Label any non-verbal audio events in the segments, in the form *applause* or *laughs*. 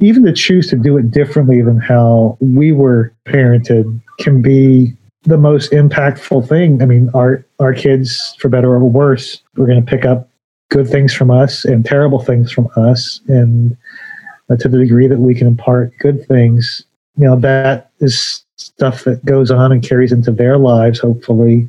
even to choose to do it differently than how we were parented can be the most impactful thing. I mean, our our kids, for better or worse, we're going to pick up good things from us and terrible things from us, and uh, to the degree that we can impart good things, you know, that is stuff that goes on and carries into their lives, hopefully,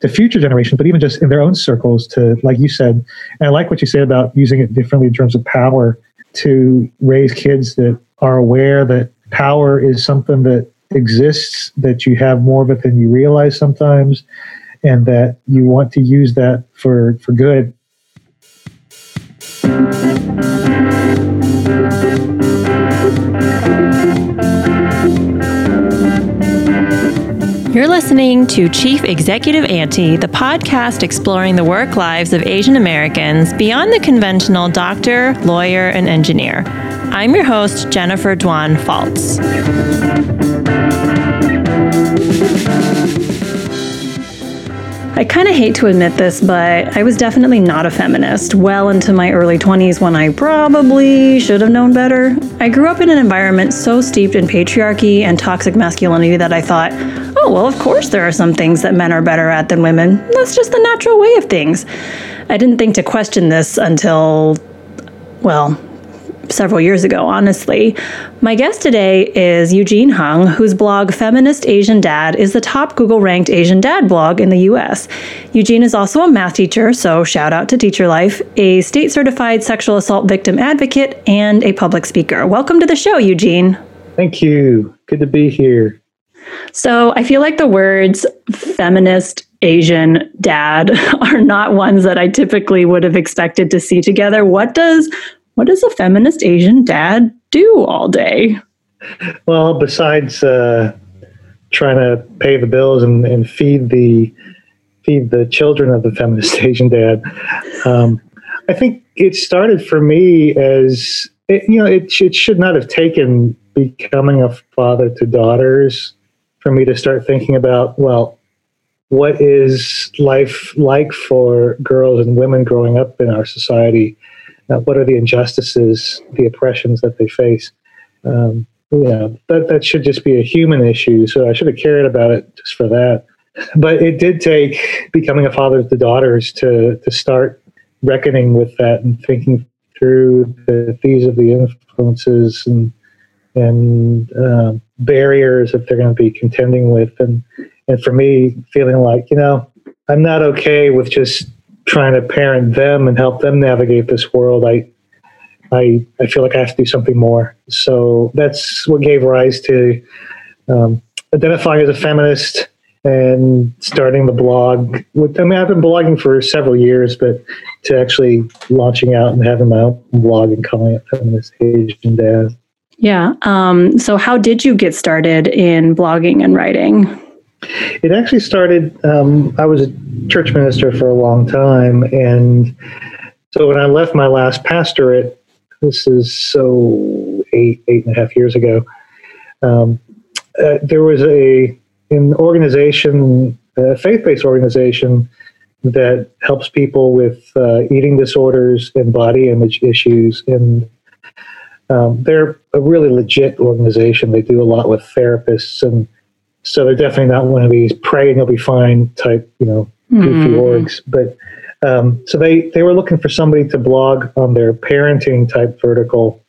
to future generations, but even just in their own circles. To like you said, and I like what you said about using it differently in terms of power to raise kids that are aware that power is something that exists, that you have more of it than you realize sometimes, and that you want to use that for, for good. You're listening to Chief Executive Auntie, the podcast exploring the work lives of Asian Americans beyond the conventional doctor, lawyer, and engineer. I'm your host, Jennifer Dwan Faltz. I kind of hate to admit this, but I was definitely not a feminist well into my early 20s when I probably should have known better. I grew up in an environment so steeped in patriarchy and toxic masculinity that I thought, oh, well, of course there are some things that men are better at than women. That's just the natural way of things. I didn't think to question this until, well, several years ago, honestly. My guest today is Eugene Hung, whose blog Feminist Asian Dad is the top Google ranked Asian dad blog in the US. Eugene is also a math teacher, so shout out to Teacher Life, a state certified sexual assault victim advocate, and a public speaker. Welcome to the show, Eugene. Thank you. Good to be here. So I feel like the words feminist Asian dad *laughs* are not ones that I typically would have expected to see together. What does what does a feminist Asian dad do all day? Well, besides uh, trying to pay the bills and, and, feed the feed the children of the feminist *laughs* Asian dad, um, I think it started for me as it, you know it, it should not have taken becoming a father to daughters for me to start thinking about well what is life like for girls and women growing up in our society uh, what are the injustices, the oppressions that they face. Um, yeah, that that should just be a human issue. So I should have cared about it just for that. But it did take becoming a father to daughters to to start reckoning with that and thinking through the these of the influences and and uh, barriers that they're going to be contending with, and and for me, feeling like you know I'm not okay with just trying to parent them and help them navigate this world, I I I feel like I have to do something more. So that's what gave rise to um, identifying as a feminist and starting the blog. With, I mean, I've been blogging for several years, but to actually launching out and having my own blog and calling it Feminist Asian Dad. Yeah. Um, so, how did you get started in blogging and writing? It actually started. Um, I was a church minister for a long time, and so when I left my last pastorate, this is so eight eight and a half years ago. Um, uh, there was a an organization, a faith-based organization that helps people with uh, eating disorders and body image issues, and um, they're a really legit organization. They do a lot with therapists and so they're definitely not one of these praying you'll be fine type, you know, goofy mm. orgs. But um, so they they were looking for somebody to blog on their parenting type vertical.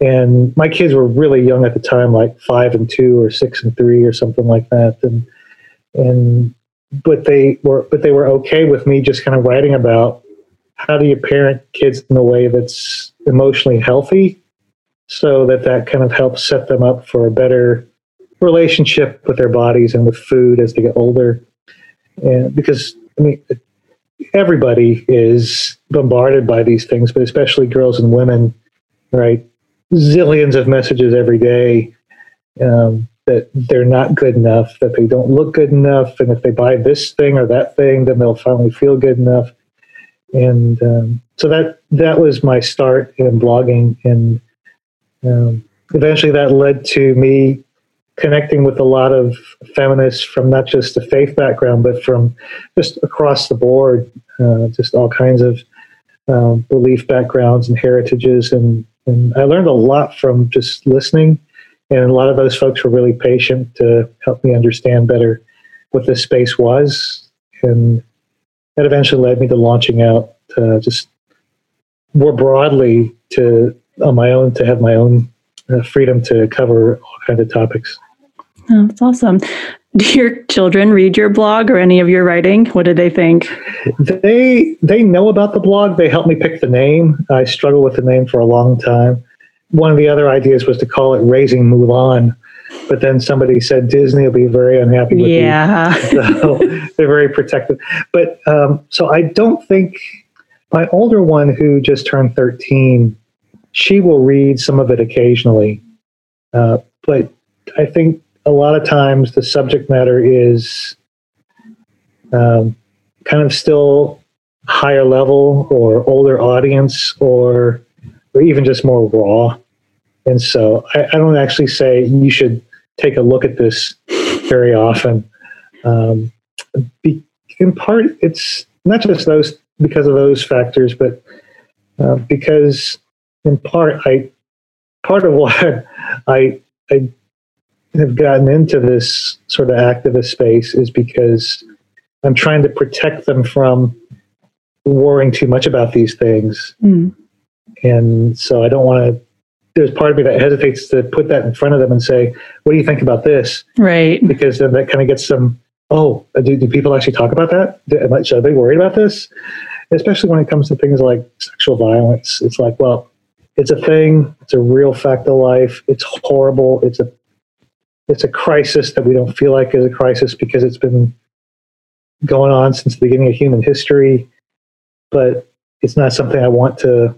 And my kids were really young at the time, like five and two or six and three or something like that. And and but they were but they were okay with me just kind of writing about how do you parent kids in a way that's emotionally healthy so that that kind of helps set them up for a better relationship with their bodies and with food as they get older. And because I mean, everybody is bombarded by these things, but especially girls and women, right? Zillions of messages every day um, that they're not good enough, that they don't look good enough, and if they buy this thing or that thing, then they'll finally feel good enough. And um, so that that was my start in blogging, and um, eventually that led to me connecting with a lot of feminists from not just a faith background, but from just across the board, uh, just all kinds of um, belief backgrounds and heritages, and And I learned a lot from just listening. And a lot of those folks were really patient to help me understand better what this space was. And that eventually led me to launching out uh, just more broadly to on my own to have my own uh, freedom to cover all kinds of topics. Oh, that's awesome. Do your children read your blog or any of your writing? What do they think? They they know about the blog. They helped me pick the name. I struggled with the name for a long time. One of the other ideas was to call it Raising Mulan, but then somebody said Disney will be very unhappy with yeah. you. *laughs* So they're very protective. But um, so I don't think my older one, who just turned thirteen, she will read some of it occasionally. Uh, but I think a lot of times the subject matter is um, kind of still higher level or older audience or or even just more raw. And so I, I don't actually say you should take a look at this very often. Um, be, in part, it's not just those because of those factors, but uh, because in part, I part of *laughs* why I I have gotten into this sort of activist space is because I'm trying to protect them from worrying too much about these things. Mm. And so I don't want to. There's part of me that hesitates to put that in front of them and say, "What do you think about this?" Right. Because then that kind of gets them. Oh, do, do people actually talk about that? Do, am I, should I be worried about this? Especially when it comes to things like sexual violence. It's like, well, it's a thing. It's a real fact of life. It's horrible. It's a it's a crisis that we don't feel like is a crisis because it's been going on since the beginning of human history. But it's not something I want to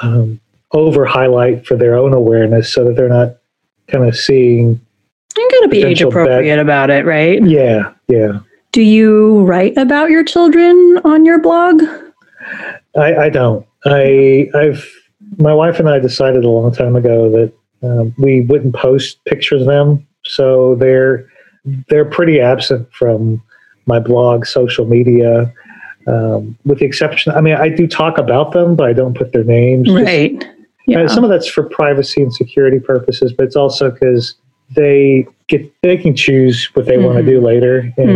um, over highlight for their own awareness so that they're not kind of seeing. You got to be age appropriate about it, right? Yeah, yeah. Do you write about your children on your blog? I, I don't. I I've my wife and I decided a long time ago that um, we wouldn't post pictures of them, so they're they're pretty absent from my blog, social media, um, with the exception. I mean, I do talk about them, but I don't put their names. Right. uh, Yeah. some of that's for privacy and security purposes, but it's also because they get they can choose what they want to do later. And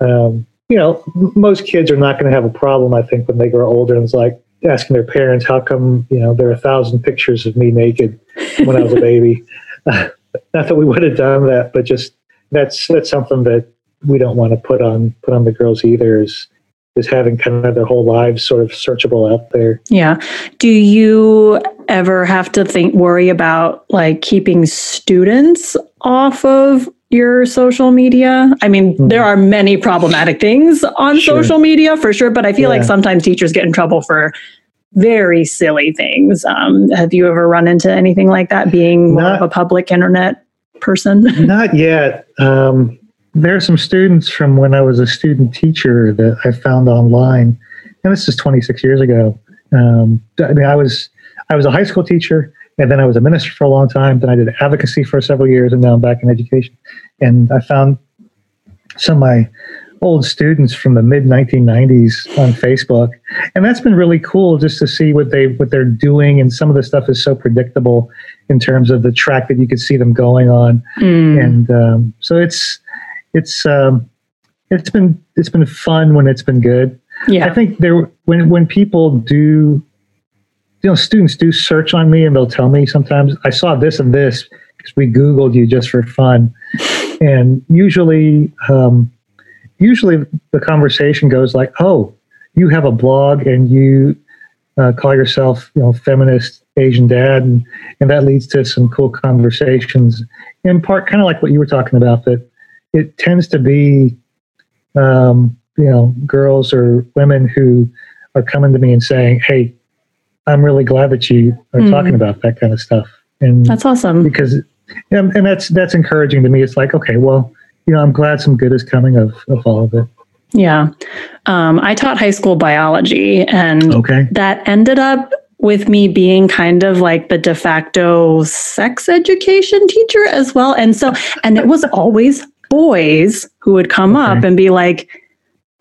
Mhm. um, you know, m- most kids are not going to have a problem. I think when they grow older, and it's like asking their parents, "How come you know there are a thousand pictures of me naked when I was a *laughs* baby?" *laughs* not that we would have done that, but just that's that's something that we don't want to put on put on the girls either. Is is having kind of their whole lives sort of searchable out there. Yeah. Do you ever have to think worry about like keeping students off of your social media? I mean, Mhm. there are many problematic things on Sure. social media for sure, but I feel like sometimes teachers get in trouble for very silly things. Um, have you ever run into anything like that being more of a public internet person? *laughs* Not yet. Um, there are some students from when I was a student teacher that I found online, and this is 26 years ago. Um, I mean, I was I was a high school teacher, and then I was a minister for a long time. Then I did advocacy for several years, and now I'm back in education. And I found some of my old students from the mid 1990s on Facebook, and that's been really cool just to see what they what they're doing. And some of the stuff is so predictable in terms of the track that you could see them going on Mm. and um, so it's it's um, it's been it's been fun when it's been good. Yeah, I think there when when people do, you know, students do search on me and they'll tell me sometimes I saw this and this because we Googled you just for fun, and usually um, usually the conversation goes like, oh, you have a blog and you uh, call yourself you know feminist Asian dad, and and that leads to some cool conversations. In part, kind of like what you were talking about, that it tends to be um, you know girls or women who are coming to me and saying, "Hey, I'm really glad that you are Mhm. talking about that kind of stuff," and That's awesome. because and, and that's that's encouraging to me. It's like, okay, well, you know, I'm glad some good is coming of of all of it. Yeah. Um, I taught high school biology and Okay, that ended up with me being kind of like the de facto sex education teacher as well. And so, and it was always boys who would come up and be like,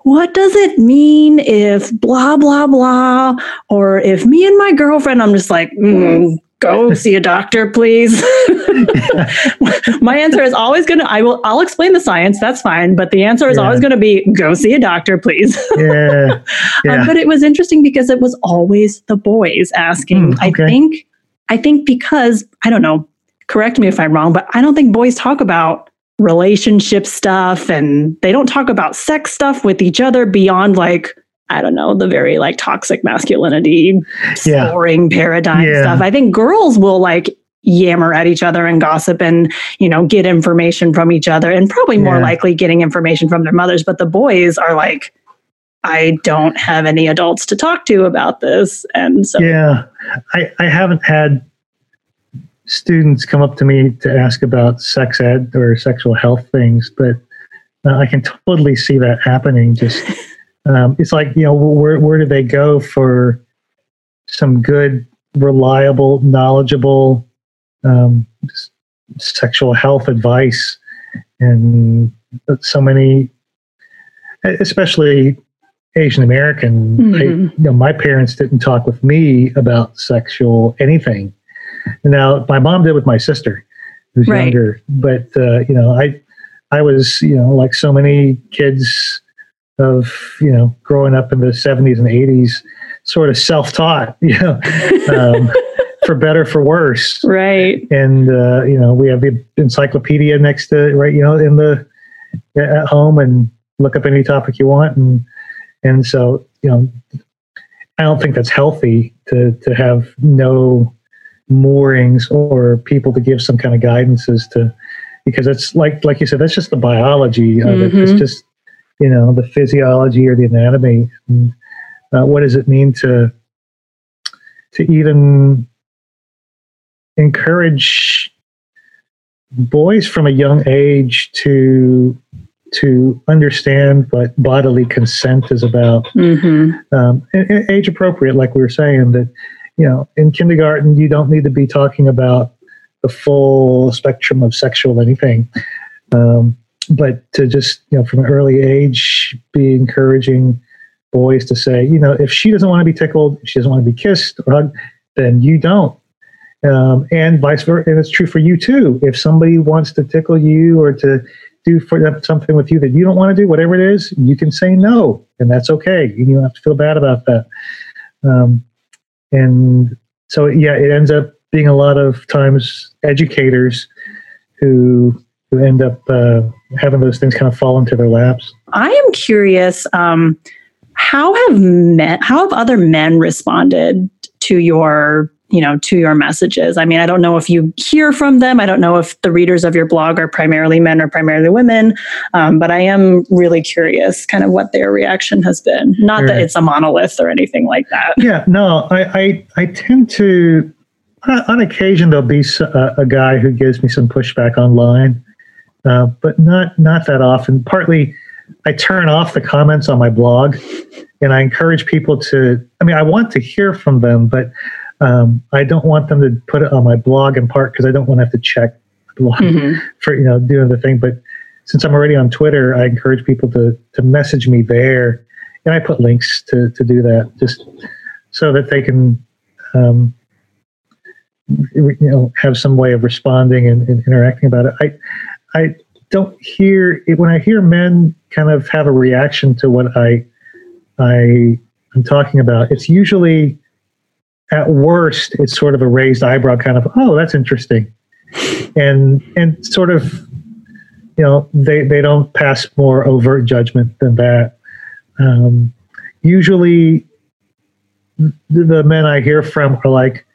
what does it mean if blah, blah, blah? Or if me and my girlfriend, I'm just like, mm, go see a doctor, please. *laughs* my answer is always going to, I will, I'll explain the science. That's fine. But the answer is yeah. always going to be go see a doctor, please. *laughs* yeah. *laughs* yeah. Um, but it was interesting because it was always the boys asking. Mm, okay. I think, I think because, I don't know, correct me if I'm wrong, but I don't think boys talk about relationship stuff and they don't talk about sex stuff with each other beyond like I don't know, the very like toxic masculinity yeah. paradigm yeah. stuff. I think girls will like yammer at each other and gossip and, you know, get information from each other and probably more yeah. likely getting information from their mothers. But the boys are like, I don't have any adults to talk to about this. And so, yeah, I, I haven't had students come up to me to ask about sex ed or sexual health things, but uh, I can totally see that happening. Just *laughs* um, it's like you know where where do they go for some good, reliable, knowledgeable um, sexual health advice, and so many, especially Asian American. Mm-hmm. you know, my parents didn't talk with me about sexual anything now, my mom did with my sister, who's right. younger. But uh, you know, I I was you know like so many kids of you know growing up in the '70s and '80s, sort of self-taught. *laughs* You know. Um, *laughs* for better for worse right and uh, you know we have the encyclopedia next to right you know in the at home and look up any topic you want and and so you know i don't think that's healthy to to have no moorings or people to give some kind of guidance as to because it's like like you said that's just the biology of mm-hmm. it it's just you know the physiology or the anatomy and, uh, what does it mean to to even encourage boys from a young age to to understand what bodily consent is about mm-hmm. um, age appropriate like we were saying that you know, in kindergarten, you don't need to be talking about the full spectrum of sexual anything. Um, but to just, you know, from an early age, be encouraging boys to say, you know, if she doesn't want to be tickled, she doesn't want to be kissed or hugged, then you don't. Um, and vice versa. And it's true for you too. If somebody wants to tickle you or to do for something with you that you don't want to do, whatever it is, you can say no, and that's okay. You don't have to feel bad about that. Um, and so yeah, it ends up being a lot of times educators who who end up uh, having those things kind of fall into their laps. I am curious. Um, how have men? How have other men responded to your you know to your messages. I mean i don't know if you hear from them. I don't know if the readers of your blog are primarily men or primarily women um, but i am really curious kind of what their reaction has been. Not sure. that it's a monolith or anything like that. Yeah no i i, I tend to on occasion there'll be a, a guy who gives me some pushback online uh, but not not that often. Partly i turn off the comments on my blog and i encourage people to i mean i want to hear from them but um, I don't want them to put it on my blog in part because I don't want to have to check mm-hmm. for you know doing the thing. But since I'm already on Twitter, I encourage people to to message me there, and I put links to to do that just so that they can. Um, you know, have some way of responding and, and interacting about it. I, I don't hear when I hear men kind of have a reaction to what I, I am talking about. It's usually at worst, it's sort of a raised eyebrow kind of, oh, that's interesting. And and sort of, you know, they, they don't pass more overt judgment than that. Um, usually, the, the, men I hear from are like,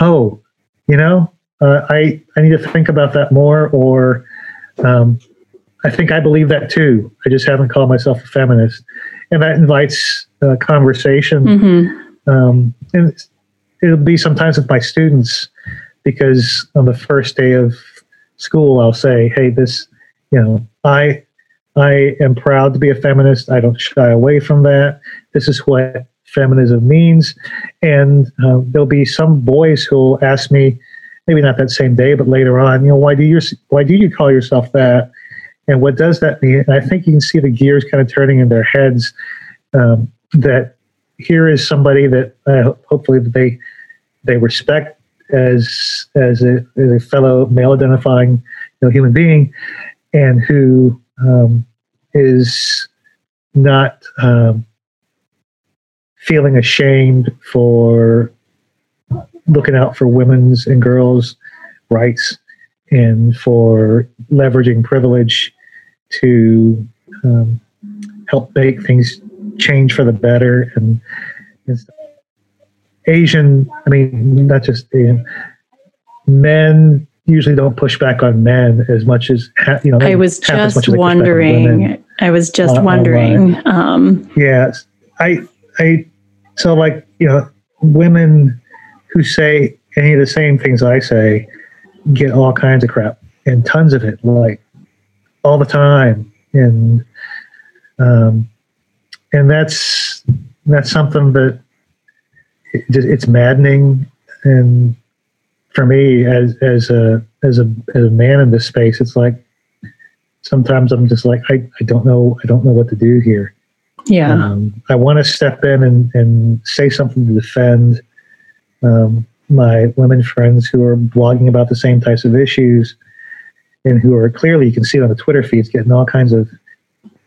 oh, you know, uh, I, I need to think about that more, or um, I think I believe that too. I just haven't called myself a feminist. And that invites uh, conversation. Mm-hmm. Um, and it'll be sometimes with my students because on the first day of school I'll say, "Hey, this, you know, I I am proud to be a feminist. I don't shy away from that. This is what feminism means." And uh, there'll be some boys who'll ask me, maybe not that same day, but later on, you know, why do you why do you call yourself that? And what does that mean? And I think you can see the gears kind of turning in their heads um, that here is somebody that uh, hopefully they they respect as as a, as a fellow male identifying you know, human being, and who um, is not um, feeling ashamed for looking out for women's and girls' rights and for leveraging privilege to um, help make things change for the better and, and Asian, I mean, not just Asian, men usually don't push back on men as much as you know. I was just wondering. I was just uh, wondering. Um, yes, I, I, so like you know, women who say any of the same things I say get all kinds of crap and tons of it, like all the time, and um, and that's that's something that it, it's maddening. And for me as as a as a as a man in this space it's like sometimes i'm just like i, I don't know i don't know what to do here. Yeah. Um, i want to step in and and say something to defend um, my women friends who are blogging about the same types of issues and who are clearly you can see on the twitter feeds getting all kinds of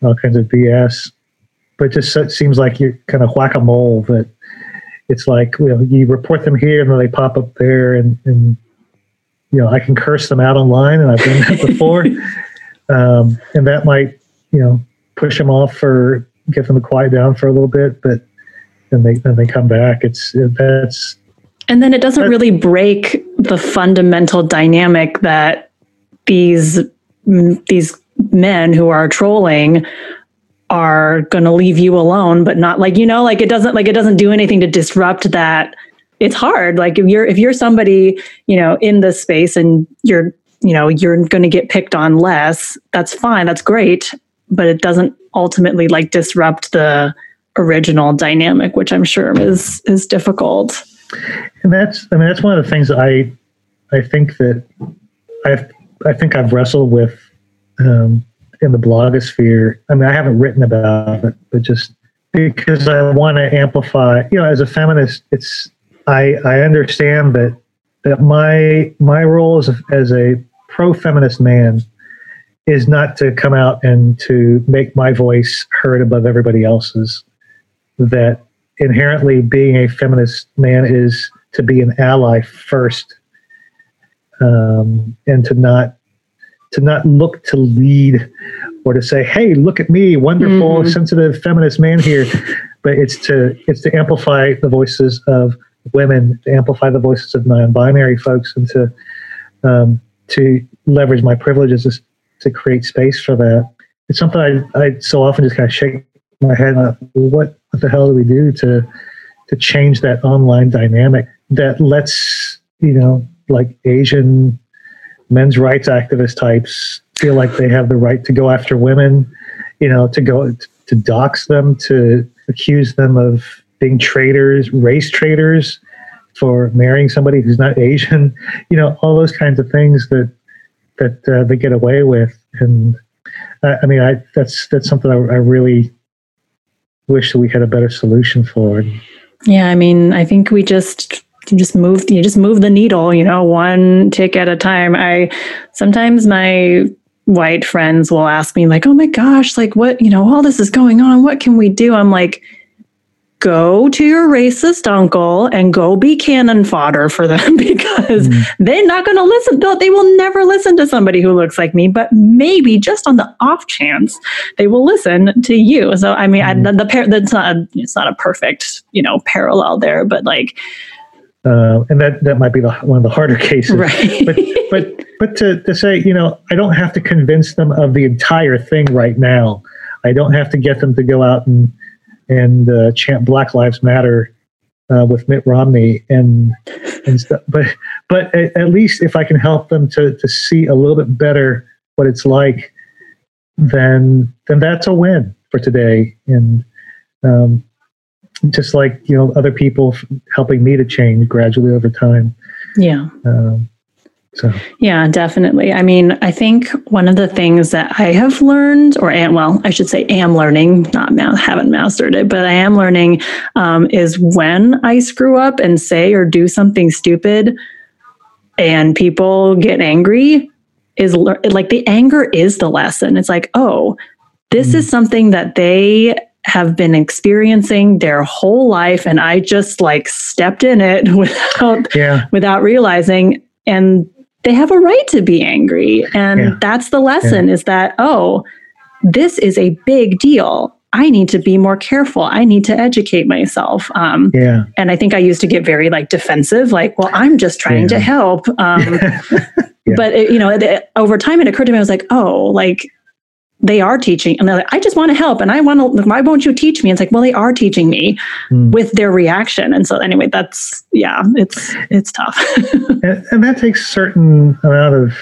all kinds of bs but it just seems like you're kind of whack-a-mole that it's like you, know, you report them here and then they pop up there and, and you know I can curse them out online and I've done that before. *laughs* Um, and that might you know push them off or get them to quiet down for a little bit but then they then they come back. It's that's. And then it doesn't really break the fundamental dynamic that these these men who are trolling are going to leave you alone but not like you know like it doesn't like it doesn't do anything to disrupt that. It's hard like if you're if you're somebody you know in this space and you're you know you're going to get picked on less that's fine that's great but it doesn't ultimately like disrupt the original dynamic which i'm sure is is difficult. And that's i mean that's one of the things that i i think that i i think i've wrestled with um, in the blogosphere. I mean, I haven't written about it, but just because I want to amplify, you know, as a feminist, it's I I understand that that my my role as a, as a pro feminist man is not to come out and to make my voice heard above everybody else's. That inherently being a feminist man is to be an ally first, um, and to not to not look to lead or to say, "Hey, look at me, wonderful, mm. sensitive feminist man here," but it's to it's to amplify the voices of women, to amplify the voices of non-binary folks, and to um, to leverage my privileges to, create space for that. It's something I, I so often just kind of shake my head. What what the hell do we do to to change that online dynamic that lets you know like Asian men's rights activist types feel like they have the right to go after women, you know, to go to dox them, to accuse them of being traitors, race traitors for marrying somebody who's not *laughs* Asian, you know, all those kinds of things that that uh, they get away with. And I mean, I that's that's something I, I really wish that we had a better solution for. Yeah, I mean, I think we just you just move you just move the needle you know one tick at a time i sometimes my white friends will ask me like oh my gosh like what you know all this is going on what can we do i'm like go to your racist uncle and go be cannon fodder for them *laughs* because mm. they're not going to listen they will never listen to somebody who looks like me but maybe just on the off chance they will listen to you so i mean mm. I, the, the pair that's not a, it's not a perfect you know parallel there but like uh, and that that might be the, one of the harder *laughs* cases. Right. but but but to, to say, you know, I don't have to convince them of the entire thing right now. I don't have to get them to go out and and uh, chant Black Lives Matter uh, with Mitt Romney and and stuff. But but at, at, least if I can help them to to see a little bit better what it's like, then then that's a win for today. And um, just like you know other people helping me to change gradually over time yeah um, So Yeah, definitely. I mean, I think one of the things that I have learned, or am, well, I should say, am learning, not ma- haven't mastered it, but I am learning, um, is when I screw up and say or do something stupid, and people get angry, is lear- like the anger is the lesson. It's like, oh, this is something that they have been experiencing their whole life, and I just like stepped in it *laughs* without yeah, without realizing and they have a right to be angry. And Yeah. that's the lesson is that oh this is a big deal. I need to be more careful. I need to educate myself. Um, yeah, and i think i used to get very like defensive like well i'm just trying to help. Um, *laughs* Yeah. but it, you know it, over time it occurred to me i was like oh like they are teaching and they're like i just want to help and i want to why won't you teach me? It's like well they are teaching me Mm. with their reaction. And so anyway that's yeah it's it's tough. *laughs* And, and that takes a certain amount of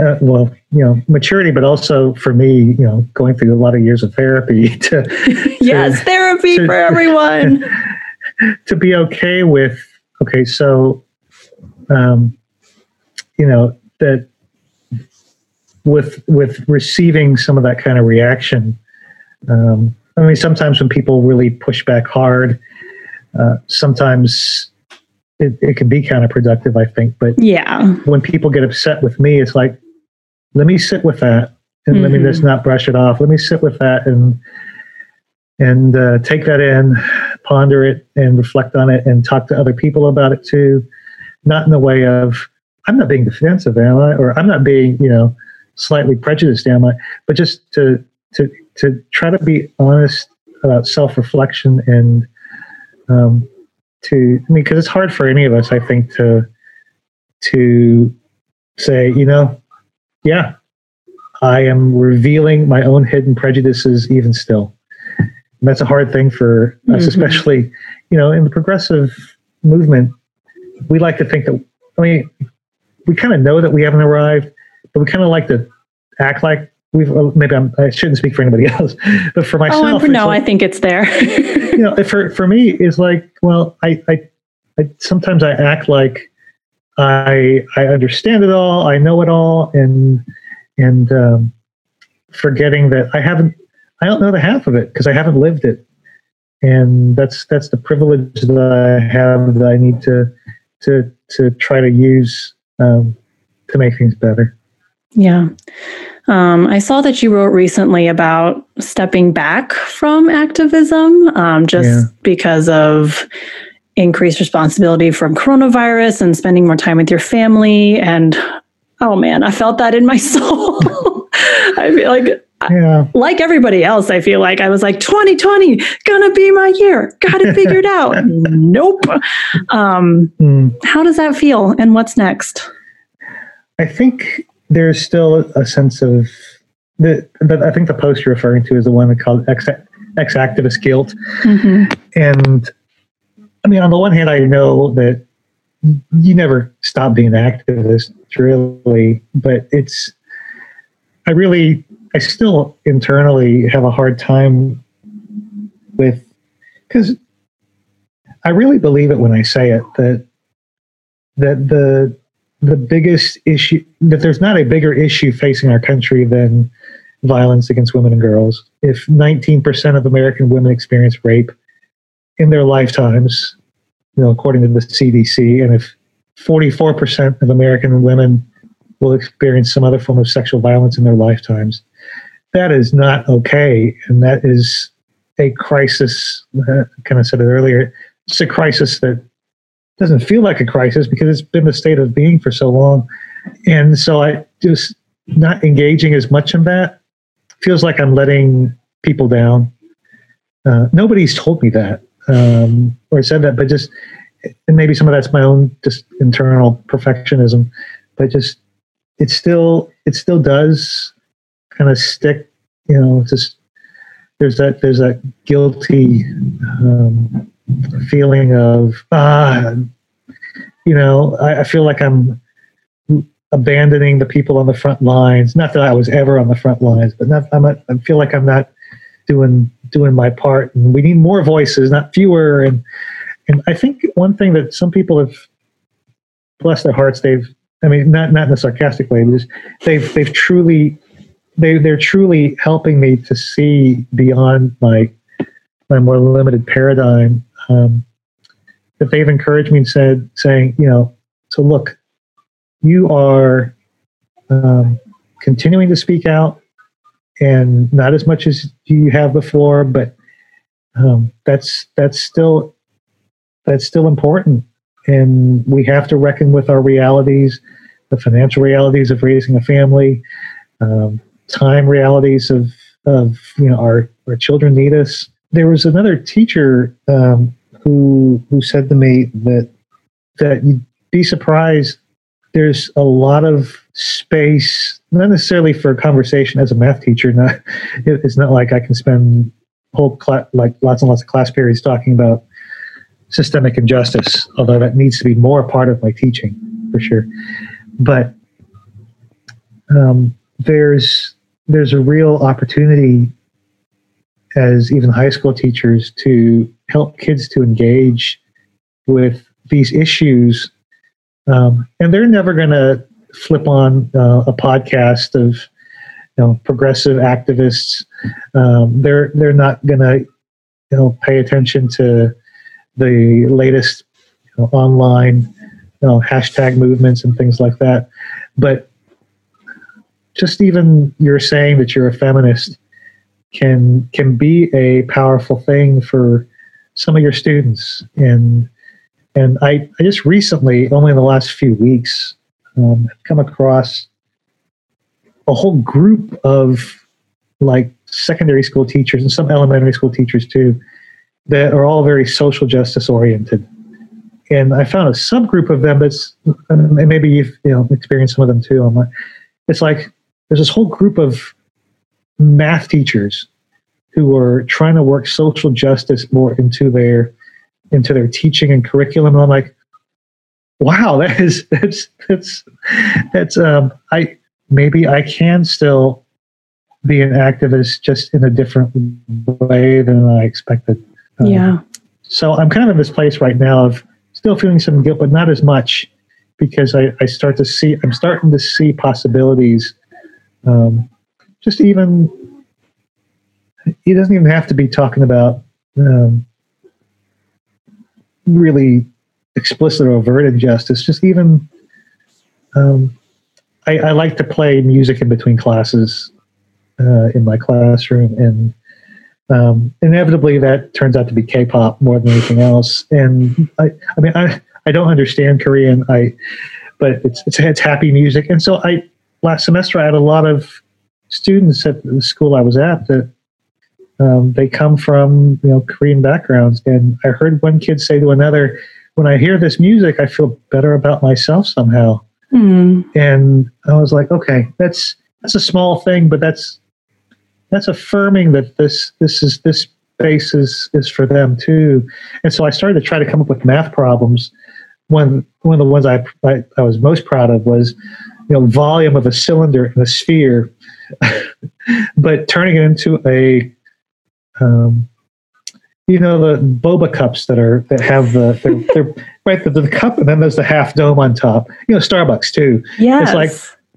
uh, well, you know, maturity, but also for me, you know, going through a lot of years of therapy *laughs* to yes therapy to- for everyone. *laughs* to be okay with okay so um you know that with with receiving some of that kind of reaction. Um i mean sometimes when people really push back hard uh, sometimes it, it can be counterproductive i think but yeah. when people get upset with me it's like let me sit with that and let me Mhm. just not brush it off. Let me sit with that and and uh, take that in ponder it and reflect on it and talk to other people about it too. Not in the way of i'm not being defensive am i? Or i'm not being you know slightly prejudiced am i but just to to to try to be honest about self-reflection and um, to i mean because it's hard for any of us i think to to say you know yeah i am revealing my own hidden prejudices even still and that's a hard thing for us Mhm. especially you know in the progressive movement we like to think that i mean we kind of know that we haven't arrived but we kind of like to act like we've maybe I'm, i shouldn't speak for anybody *laughs* else but for myself oh no like- i think it's there *laughs* you know, for for me, it's like, well, I, I, I sometimes I act like I I understand it all, I know it all, and and um, forgetting that I haven't, I don't know the half of it because I haven't lived it, and that's that's the privilege that I have that I need to to to try to use um, to make things better. Yeah um, i saw that you wrote recently about stepping back from activism um, just Yeah. because of increased responsibility from coronavirus and spending more time with your family and oh man i felt that in my *laughs* soul i feel like Yeah, like everybody else, I feel like I was like 2020 gonna be my year. Got *laughs* it figured out. nope. Um, Mm. how does that feel? And what's next? I think there's still a sense of the, but I think the post you're referring to is the one that called ex ex activist guilt. Mhm. And I mean, on the one hand, I know that you never stop being an activist, really, but it's, I really, I still internally have a hard time with, because I really believe it when I say it that that the the biggest issue that there's not a bigger issue facing our country than violence against women and girls. If 19% of American women experience rape in their lifetimes, you know, according to the CDC, and if 44% of American women will experience some other form of sexual violence in their lifetimes, that is not okay, and that is a crisis. Uh, kind of said it earlier. It's a crisis that doesn't feel like a crisis because it's been the state of being for so long. And so I just not engaging as much in that feels like I'm letting people down. Uh, nobody's told me that um, or said that, but just, and maybe some of that's my own just internal perfectionism, but just, it still, it still does kind of stick, you know, just, there's that, there's that guilty, um, feeling of ah, you know, I, I feel like I'm abandoning the people on the front lines. Not that I was ever on the front lines, but not, I'm not, I feel like I'm not doing doing my part. And we need more voices, not fewer. And and I think one thing that some people have blessed their hearts, they've I mean, not not in a sarcastic way. Just they've they've truly they they're truly helping me to see beyond my my more limited paradigm. Um, that they've encouraged me and said, saying, you know, so look, you are um, continuing to speak out, and not as much as you have before, but um, that's that's still that's still important, and we have to reckon with our realities, the financial realities of raising a family, um, time realities of of you know our our children need us. There was another teacher um, who who said to me that that you'd be surprised. There's a lot of space, not necessarily for conversation as a math teacher. *laughs* Not it's not like I can spend whole cl- like lots and lots of class periods talking about systemic injustice. Although that needs to be more part of my teaching for sure. But um, there's there's a real opportunity as even high school teachers to help kids to engage with these issues. Um, and they're never going to flip on uh, a podcast of you know progressive activists. Um, they're they're not going to you know pay attention to the latest you know, online you know, hashtag movements and things like that. But just even you're saying that you're a feminist can can be a powerful thing for some of your students. And and I, I just recently only in the last few weeks um, have come across a whole group of like secondary school teachers and some elementary school teachers too that are all very social justice oriented. And i found a subgroup of them that's and maybe you've you know experienced some of them too it's like there's this whole group of math teachers who are trying to work social justice more into their into their teaching and curriculum. And I'm like, wow, *laughs* that is that's that's that's um I maybe I can still be an activist just in a different way than I expected. Um, yeah. So I'm kind of in this place right now of still feeling some guilt, but not as much because I, I start to see I'm starting to see possibilities um, just even, he doesn't even have to be talking about um, really explicit or overt injustice. Just even, um, I, I, like to play music in between classes uh, in my classroom, and um, inevitably that turns out to be K-pop more than anything else. And I, I mean, I, I don't understand Korean. I, but it's, it's it's happy music, and so I last semester I had a lot of students at the school I was at that um, they come from you know Korean backgrounds, and I heard one kid say to another, "When I hear this music, I feel better about myself somehow." Mm. And I was like, "Okay, that's that's a small thing, but that's that's affirming that this this is this space is is for them too." And so I started to try to come up with math problems. One one of the ones I I, I was most proud of was you know volume of a cylinder in a sphere, *laughs* but turning it into a um, you know the boba cups that are that have the they're, they're *laughs* right the, the, cup and then there's the half dome on top. You know Starbucks too. Yeah, it's like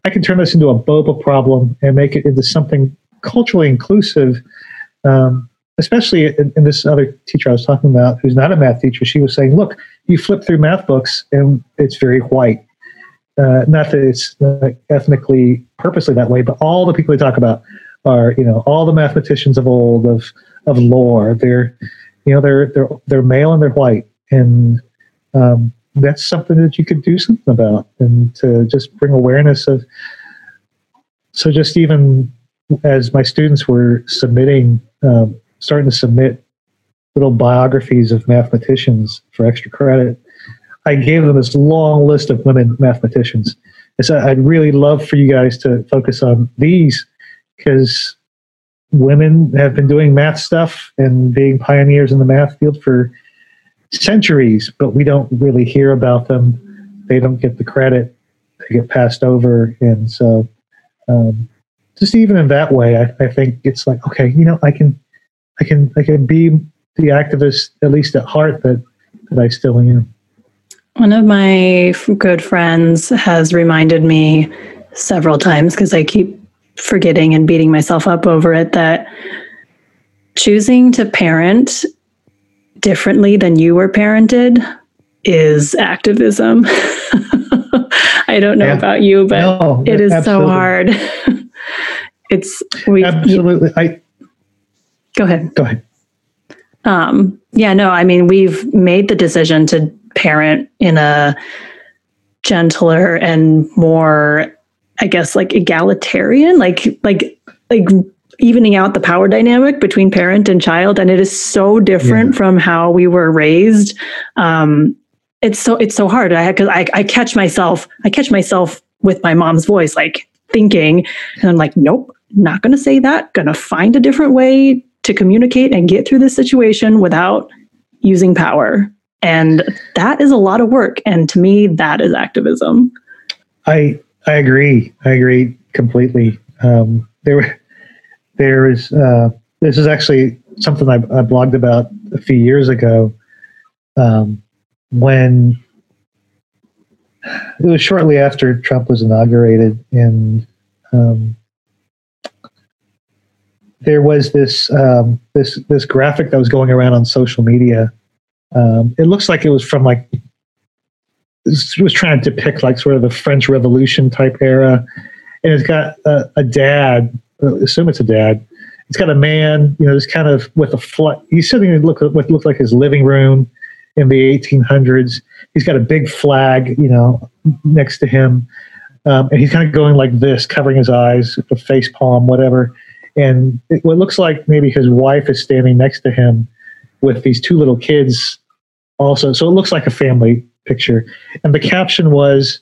I can turn this into a boba problem and make it into something culturally inclusive. Um, especially in, in, this other teacher I was talking about, who's not a math teacher, she was saying, "Look, you flip through math books and it's very white uh, not that it's ethnically purposely that way, but all the people they talk about are, you know, all the mathematicians of old of of lore. They're, you know, they're they're they're male and they're white, and um, that's something that you could do something about, and to just bring awareness of. So just even as my students were submitting, um, starting to submit little biographies of mathematicians for extra credit, I gave them this long list of women mathematicians. I said, I'd really love for you guys to focus on these because women have been doing math stuff and being pioneers in the math field for centuries, but we don't really hear about them. They don't get the credit, they get passed over. And so, um, just even in that way, I, I think it's like, okay, you know, I can, I can, I can be the activist, at least at heart, that, that I still am. One of my good friends has reminded me several times because I keep forgetting and beating myself up over it that choosing to parent differently than you were parented is activism. *laughs* I don't know yeah. about you, but no, it is absolutely. so hard. *laughs* it's we absolutely. I go ahead. Go ahead. Um, yeah, no, I mean, we've made the decision to parent in a gentler and more, I guess, like egalitarian, like, like, like evening out the power dynamic between parent and child. And it is so different yeah. from how we were raised. Um, it's so, it's so hard. I, cause I, I catch myself, I catch myself with my mom's voice, like thinking, and I'm like, nope, not going to say that, going to find a different way to communicate and get through this situation without using power. And that is a lot of work. And to me, that is activism. I I agree. I agree completely. Um, there there is uh, this is actually something I, I, blogged about a few years ago um, when it was shortly after Trump was inaugurated and um, there was this um, this this graphic that was going around on social media. Um, it looks like it was from like it was trying to depict like sort of the French Revolution type era, and it's got a, a dad. Uh, assume it's a dad. It's got a man, you know, just kind of with a flag. He's sitting in look what looked like his living room in the 1800s. He's got a big flag, you know, next to him, um, and he's kind of going like this, covering his eyes, a face palm, whatever and it, what looks like maybe his wife is standing next to him with these two little kids also so it looks like a family picture. And the caption was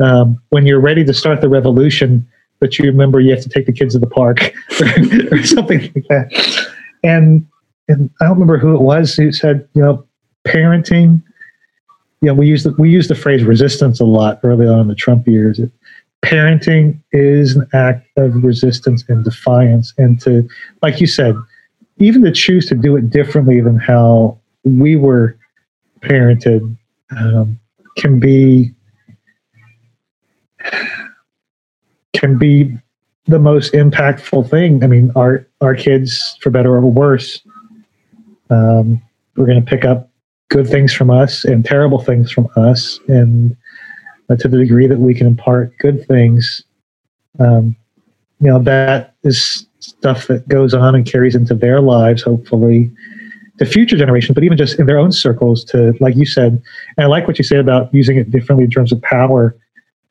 um, when you're ready to start the revolution but you remember you have to take the kids to the park *laughs* or, or something like that. And and i don't remember who it was who said you know parenting you know we use the we use the phrase resistance a lot early on in the trump years. It, parenting is an act of resistance and defiance and to like you said even to choose to do it differently than how we were parented um, can be can be the most impactful thing. I mean our our kids for better or worse um, we're going to pick up good things from us and terrible things from us and uh, to the degree that we can impart good things, um, you know, that is stuff that goes on and carries into their lives, hopefully, to future generations, but even just in their own circles to, like you said, and I like what you said about using it differently in terms of power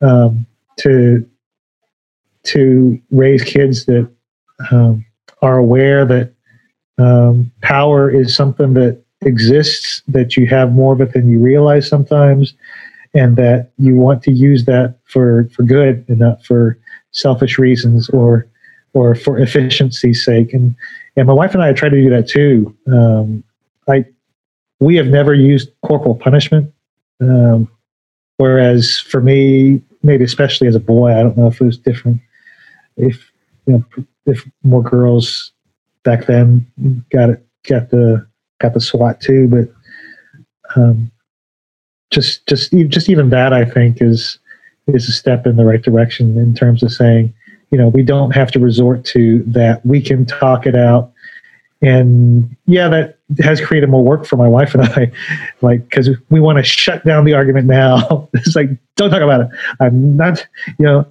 um, to to raise kids that um, are aware that um, power is something that exists, that you have more of it than you realize sometimes, and that you want to use that for for good and not for selfish reasons or or for efficiency's sake. And and my wife and I try to do that too. Um, I we have never used corporal punishment. Um, whereas for me, maybe especially as a boy, I don't know if it was different. If you know, if more girls back then got it, got the got the SWAT too, but um, just just just even that I think is is a step in the right direction in terms of saying, you know, we don't have to resort to that. We can talk it out. And yeah, that has created more work for my wife and *laughs* I, like, because we want to shut down the argument now. *laughs* it's like, don't talk about it. I'm not, you know,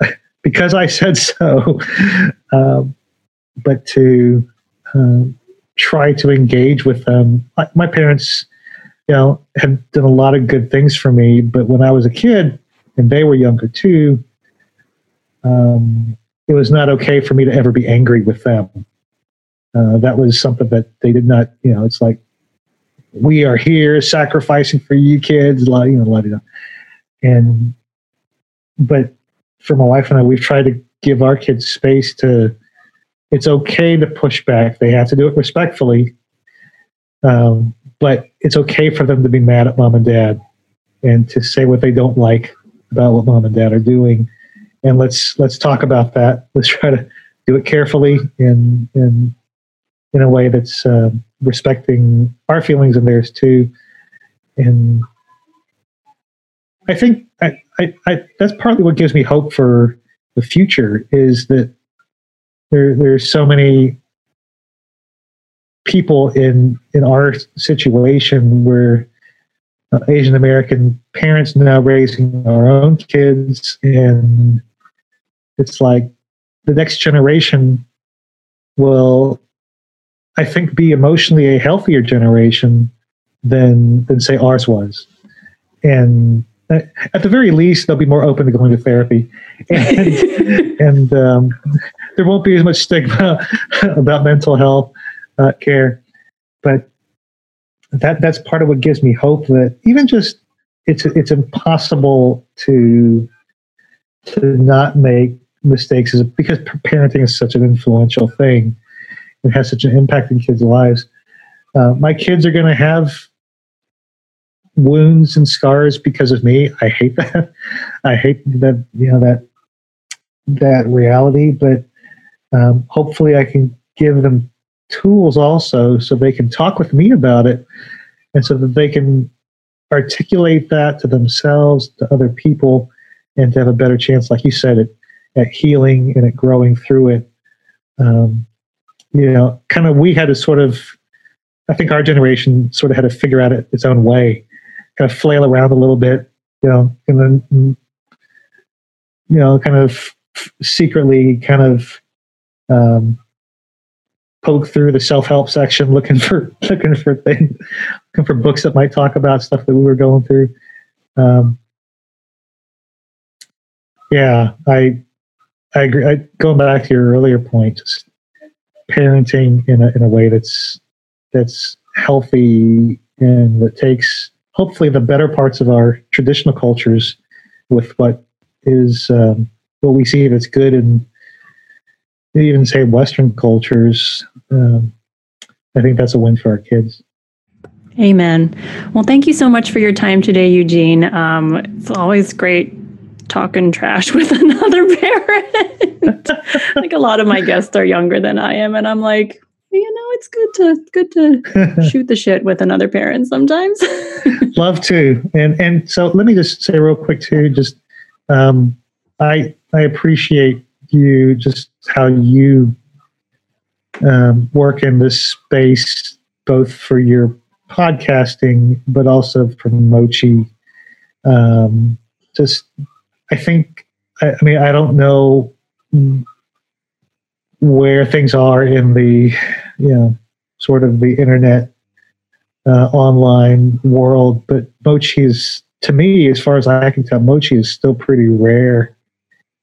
*laughs* because I said so. Um, but to um, try to engage with them. My, my parents, you know, have done a lot of good things for me. But when I was a kid and they were younger too, um, it was not okay for me to ever be angry with them. Uh, that was something that they did not, you know, it's like, we are here sacrificing for you kids, you know, And, but for my wife and I, we've tried to give our kids space to, it's okay to push back. They have to do it respectfully. Um, but it's okay for them to be mad at mom and dad and to say what they don't like about what mom and dad are doing and let's let's talk about that. Let's try to do it carefully and and in a way that's uh, respecting our feelings and theirs too. And I think I, I, I, that's partly what gives me hope for the future is that there there's so many people in in our situation where uh, Asian American parents now raising our own kids, and it's like the next generation will, I think, be emotionally a healthier generation than than say ours was, and at the very least, they'll be more open to going to therapy, and, *laughs* and um, there won't be as much stigma *laughs* about mental health uh, care. But that that's part of what gives me hope that even just it's it's impossible to to not make mistakes is because parenting is such an influential thing. It has such an impact in kids' lives. Uh, my kids are going to have wounds and scars because of me. I hate *laughs* that. I hate that you know that that reality. But um, hopefully, I can give them tools also so they can talk with me about it, and so that they can articulate that to themselves, to other people, and to have a better chance, like you said, at, at healing and at growing through it. Um, you know, kind of, we had to sort of I think our generation sort of had to figure out it its own way kind of flail around a little bit, you know, and then you know, kind of secretly kind of um, poke through the self-help section looking for *laughs* looking for things looking for books that might talk about stuff that we were going through um, yeah i i agree I, going back to your earlier point just parenting in a, in a way that's that's healthy and that takes hopefully the better parts of our traditional cultures with what is um, what we see that's good in even say Western cultures. Um, I think that's a win for our kids. Amen. Well, thank you so much for your time today, Eugene. Um, it's always great talking trash *laughs* with another parent. *laughs* like a lot of my guests are younger than I am, and I'm like, you know, it's good to good to *laughs* shoot the shit with another parent sometimes. Love to, and and so let me just say real quick too. Just um, I I appreciate you just how you um, work in this space, both for your podcasting, but also for Mochi. Um, just I think I, I mean I don't know where things are in the you know sort of the internet uh, online world but mochi is to me as far as i can tell mochi is still pretty rare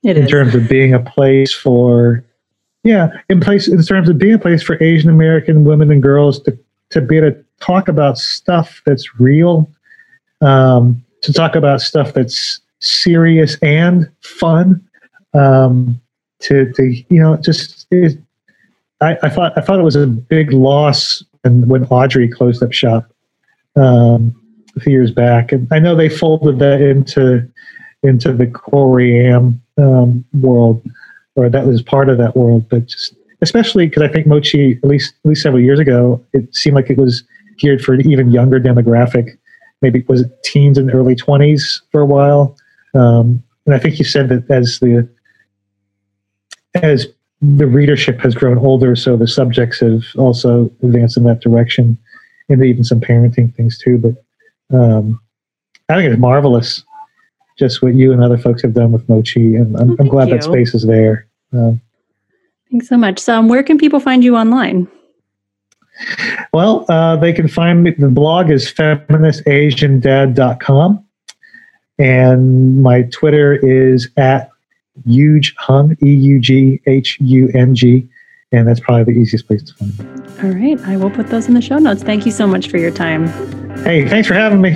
it in is. terms of being a place for yeah in place in terms of being a place for asian american women and girls to to be able to talk about stuff that's real um, to talk about stuff that's serious and fun um, to to you know just it, I, I thought I thought it was a big loss when when Audrey closed up shop um, a few years back, and I know they folded that into into the KoreAm um, world, or that was part of that world. But just especially because I think Mochi, at least at least several years ago, it seemed like it was geared for an even younger demographic. Maybe was it teens and early twenties for a while. Um, and I think you said that as the as the readership has grown older, so the subjects have also advanced in that direction, and even some parenting things too. But um, I think it's marvelous, just what you and other folks have done with Mochi, and I'm, I'm glad you. that space is there. Um, Thanks so much. So, um, where can people find you online? Well, uh, they can find me. The blog is feministasiandad.com. And my Twitter is at Euge Hung, E U G H U N G. And that's probably the easiest place to find me. All right. I will put those in the show notes. Thank you so much for your time. Hey, thanks for having me.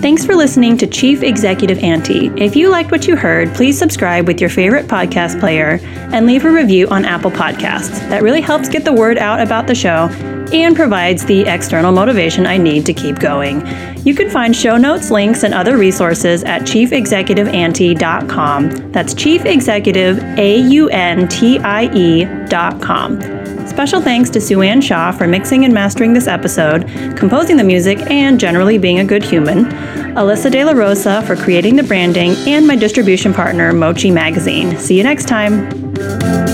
Thanks for listening to Chief Executive Auntie. If you liked what you heard, please subscribe with your favorite podcast player and leave a review on Apple Podcasts. That really helps get the word out about the show and provides the external motivation I need to keep going. You can find show notes, links, and other resources at chiefexecutiveauntie.com. That's chiefexecutiveauntie.com. Special thanks to Sue Ann Shaw for mixing and mastering this episode, composing the music, and generally being a good human. Alyssa De La Rosa for creating the branding, and my distribution partner, Mochi Magazine. See you next time.